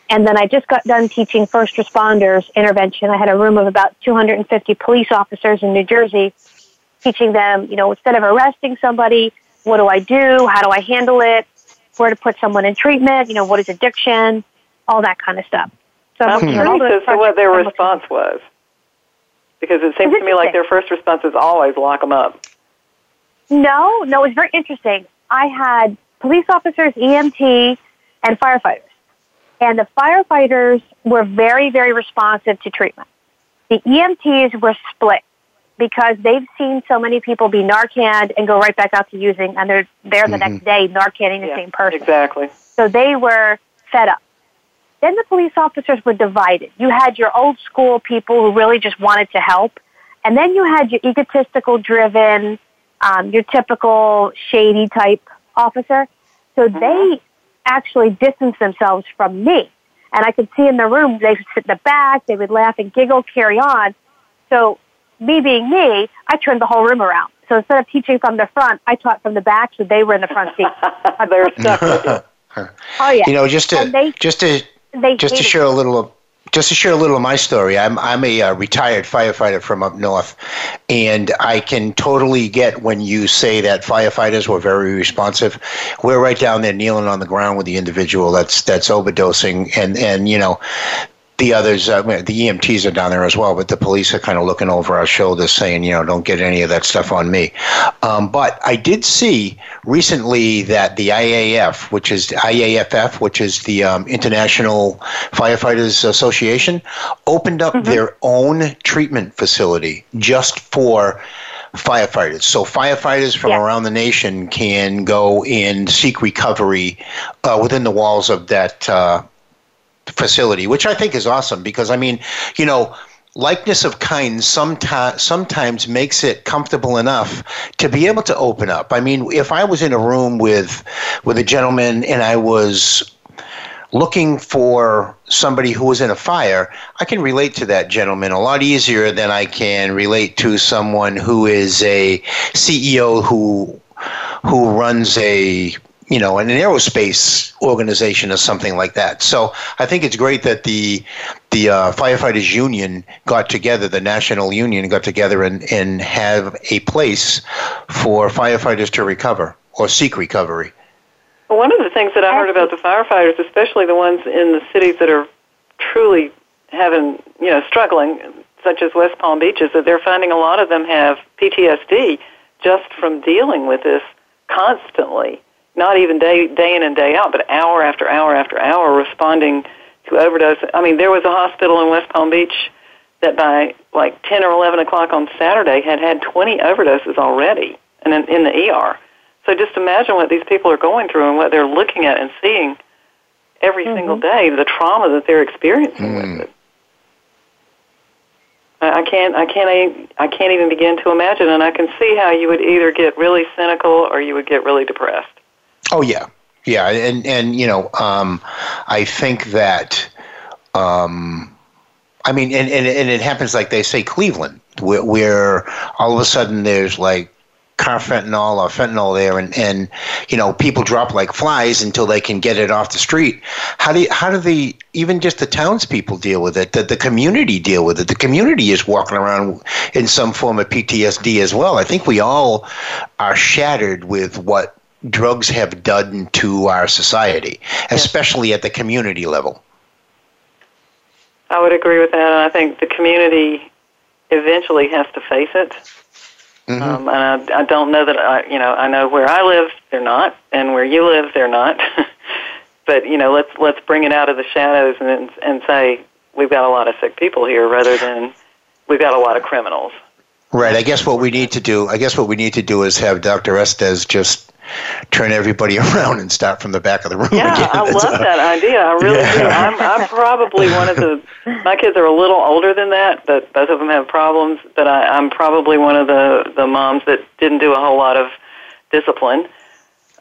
And then I just got done teaching first responders intervention. I had a room of about 250 police officers in New Jersey teaching them, you know, instead of arresting somebody, what do I do? How do I handle it? Where to put someone in treatment? You know, what is addiction? All that kind of stuff. So I'm at all curious as to what their response was. Because it seems to me like their first response is always lock them up. No, no, it's very interesting. I had police officers, EMT, and firefighters. And the firefighters were very, very responsive to treatment. The EMTs were split because they've seen so many people be Narcan and go right back out to using, and they're there the mm-hmm. next day Narcanning the Yeah, same person. Exactly. So they were fed up. Then the police officers were divided. You had your old school people who really just wanted to help, and then you had your egotistical driven, um, your typical shady type officer. So they actually distanced themselves from me. And I could see in the room, they would sit in the back, they would laugh and giggle, carry on. So me being me, I turned the whole room around. So instead of teaching from the front, I taught from the back, so they were in the front seat. They're stuck. Oh yeah. You know, just to they- just to they just to share a little of just to share a little of my story, I'm I'm a uh, retired firefighter from up north, and I can totally get when you say that firefighters were very responsive. We're right down there kneeling on the ground with the individual that's that's overdosing, and and you know. The others, uh, the EMTs are down there as well, but the police are kind of looking over our shoulders, saying, you know, don't get any of that stuff on me. Um, but I did see recently that the IAF, which is IAFF, which is the um, International Firefighters Association, opened up their own treatment facility just for firefighters. So firefighters from Yeah. around the nation can go and seek recovery uh, within the walls of that uh, facility, which I think is awesome because I mean, you know, likeness of kind sometimes sometimes makes it comfortable enough to be able to open up. I mean, if I was in a room with with a gentleman and I was looking for somebody who was in a fire, I can relate to that gentleman a lot easier than I can relate to someone who is a CEO who who runs a you know an aerospace organization or something like that. So I think it's great that the the uh, firefighters union got together, the national union got together and and have a place for firefighters to recover or seek recovery. One of the things that I heard about the firefighters, especially the ones in the cities that are truly having, you know, struggling, such as West Palm Beach, is that they're finding a lot of them have PTSD just from dealing with this constantly, not even day, day in and day out, but hour after hour after hour responding to overdose. I mean, there was a hospital in West Palm Beach that by like 10 or 11 o'clock on Saturday had had 20 overdoses already and in, in the ER. So just imagine what these people are going through and what they're looking at and seeing every mm-hmm. single day, the trauma that they're experiencing mm. with it. I can't, I can't, I can't even begin to imagine, and I can see how you would either get really cynical or you would get really depressed. Oh yeah, yeah, and and you know, um, I think that, um, I mean, and, and and it happens like they say Cleveland, where, where all of a sudden there's like carfentanil or fentanyl there and, and you know people drop like flies until they can get it off the street. How do you, how do the even just the townspeople deal with it? That the community deal with it. The community is walking around in some form of PTSD as well. I think we all are shattered with what drugs have done to our society especially at the community level I would agree with that and I think the community eventually has to face it Mm-hmm. Um, and I, I don't know that I, you know, I know where I live, they're not, and where you live, they're not. but you know, let's let's bring it out of the shadows and and say we've got a lot of sick people here, rather than we've got a lot of criminals. Right. I guess what we need to do, I guess what we need to do is have Dr. Estes just turn everybody around and start from the back of the room yeah, again. I love that idea. I really yeah. do. I'm, I'm probably one of the. My kids are a little older than that, but both of them have problems. But I, I'm probably one of the the moms that didn't do a whole lot of discipline,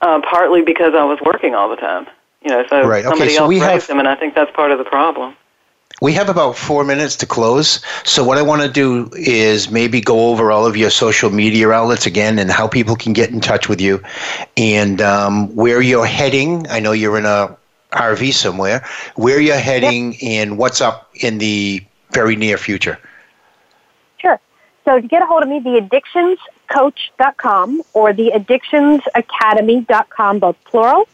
uh, partly because I was working all the time. You know, so right. somebody okay, so else we raised have, them, and I think that's part of the problem. We have about four minutes to close. So, what I want to do is maybe go over all of your social media outlets again and how people can get in touch with you and um, where you're heading. I know you're in a RV somewhere, where you're heading yep. and what's up in the very near future. Sure. So, to get a hold of me, theaddictionscoach.com or theaddictionsacademy.com, both plural.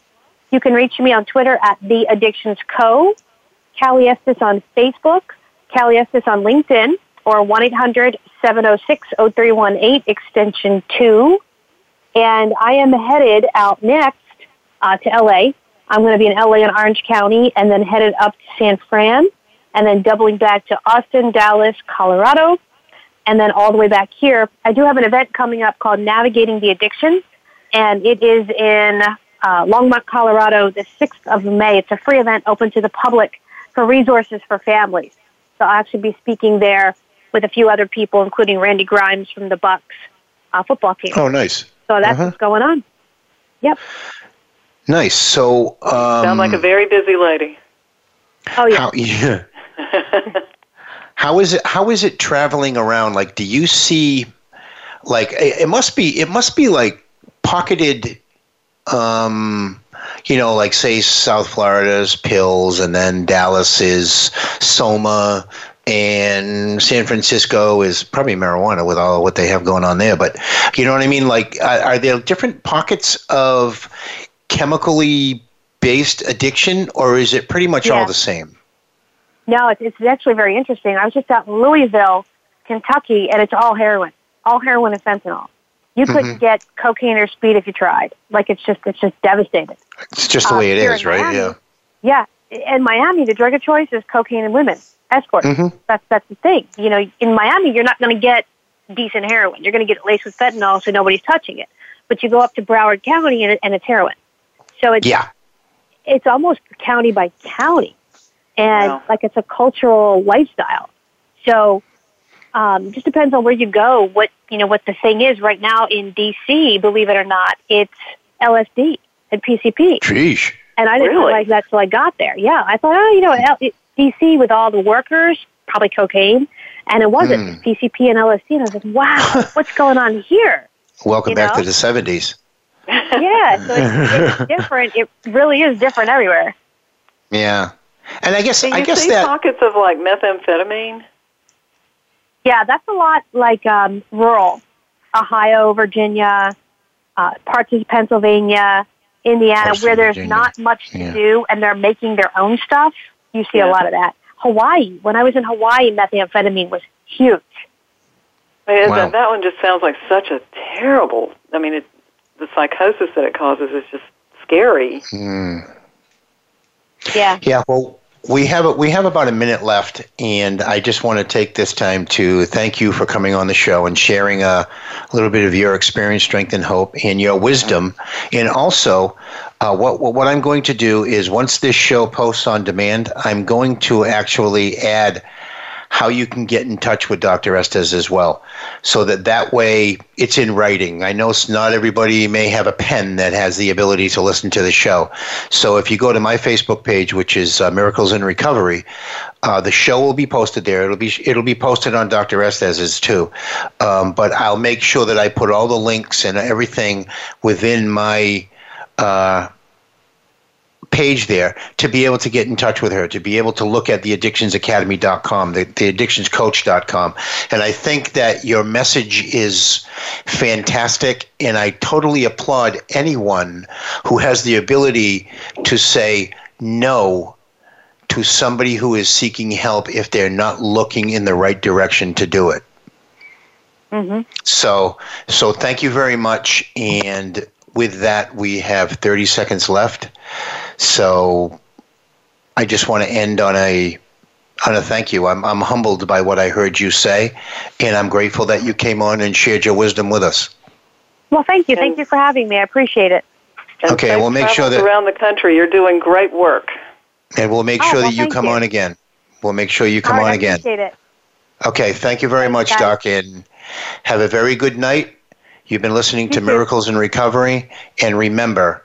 You can reach me on Twitter at theaddictionsco Cali Estes on Facebook, Cali Estes on LinkedIn, or 1-800-706-0318, extension 2. And I am headed out next uh, to LA. I'm going to be in LA and Orange County and then headed up to San Fran and then doubling back to Austin, Dallas, Colorado, and then all the way back here. I do have an event coming up called Navigating the Addiction, and it is in uh, Longmont, Colorado, the 6th of May. It's a free event open to the public for resources for families. So I'll actually be speaking there with a few other people, including Randy Grimes from the Bucs uh, football team. Oh, nice. So that's uh-huh. what's going on. Yep. Nice. So um, sound like a very busy lady. Oh yeah. How, yeah. how is it? How is it traveling around? Like, do you see? Like, it must be. It must be like pocketed. Um, you know, like say South Florida's pills, and then Dallas is Soma, and San Francisco is probably marijuana with all what they have going on there. But you know what I mean? Like, are there different pockets of chemically based addiction, or is it pretty much all the same? No, it's, it's actually very interesting. I was just out in Louisville, Kentucky, and it's all heroin, all heroin and fentanyl. You couldn't mm-hmm. get cocaine or speed if you tried. Like it's just it's just devastated. It's just the way uh, it is, right? Miami, yeah. Yeah. In Miami, the drug of choice is cocaine and women escorts. Mm-hmm. That's that's the thing. You know, in Miami, you're not going to get decent heroin. You're going to get it laced with fentanyl, so nobody's touching it. But you go up to Broward County, and, it, and it's heroin. So it's yeah. It's almost county by county, and wow. like it's a cultural lifestyle. So um, just depends on where you go. What you know, what the thing is right now in DC. Believe it or not, it's LSD and PCP. Sheesh. And I didn't Really? realize that till I got there. Yeah, I thought, oh, you know, L- DC with all the workers, probably cocaine, and it wasn't Hmm. PCP and LSD. And I was like, wow, what's going on here? Welcome You back know? to the 70s. Yeah, so it's, it's different. It really is different everywhere. Yeah. And I guess Do you I guess see that pockets of like methamphetamine? Yeah, that's a lot like um, rural Ohio, Virginia, uh, parts of Pennsylvania, Indiana, Parts where there's Virginia. not much to Yeah. do and they're making their own stuff. You see Yeah. a lot of that. Hawaii, when I was in Hawaii, methamphetamine was huge. I Wow. that, that one just sounds like such a terrible. I mean, it, the psychosis that it causes is just scary. Hmm. Yeah. Yeah, well, we have we have about a minute left, and I just want to take this time to thank you for coming on the show and sharing a little bit of your experience, strength, and hope, and your wisdom. And also, uh, what what I'm going to do is once this show posts on demand, I'm going to actually add how you can get in touch with Dr. Estes as well, so that that way it's in writing. I know not everybody may have a pen that has the ability to listen to the show. So if you go to my Facebook page, which is uh, Miracles in Recovery, uh, the show will be posted there. It'll be it'll be posted on Dr. Estes's too, um, but I'll make sure that I put all the links and everything within my. Uh, page there to be able to get in touch with her, to be able to look at the addictionsacademy.com, the, the addictionscoach.com. And I think that your message is fantastic. And I totally applaud anyone who has the ability to say no to somebody who is seeking help if they're not looking in the right direction to do it. hmm So, so thank you very much. And with that, we have 30 seconds left. So, I just want to end on a on a thank you. I'm I'm humbled by what I heard you say, and I'm grateful that you came on and shared your wisdom with us. Well, thank you. Thank you for having me. I appreciate it. And Okay, we'll make sure that- around the country, you're doing great work. And we'll make Oh, sure well, that you come you. on again. We'll make sure you come All right, on I again. appreciate it. Okay, thank you very Thanks, much, guys. Doc, and have a very good night. You've been listening to too. Miracles in Recovery, and remember,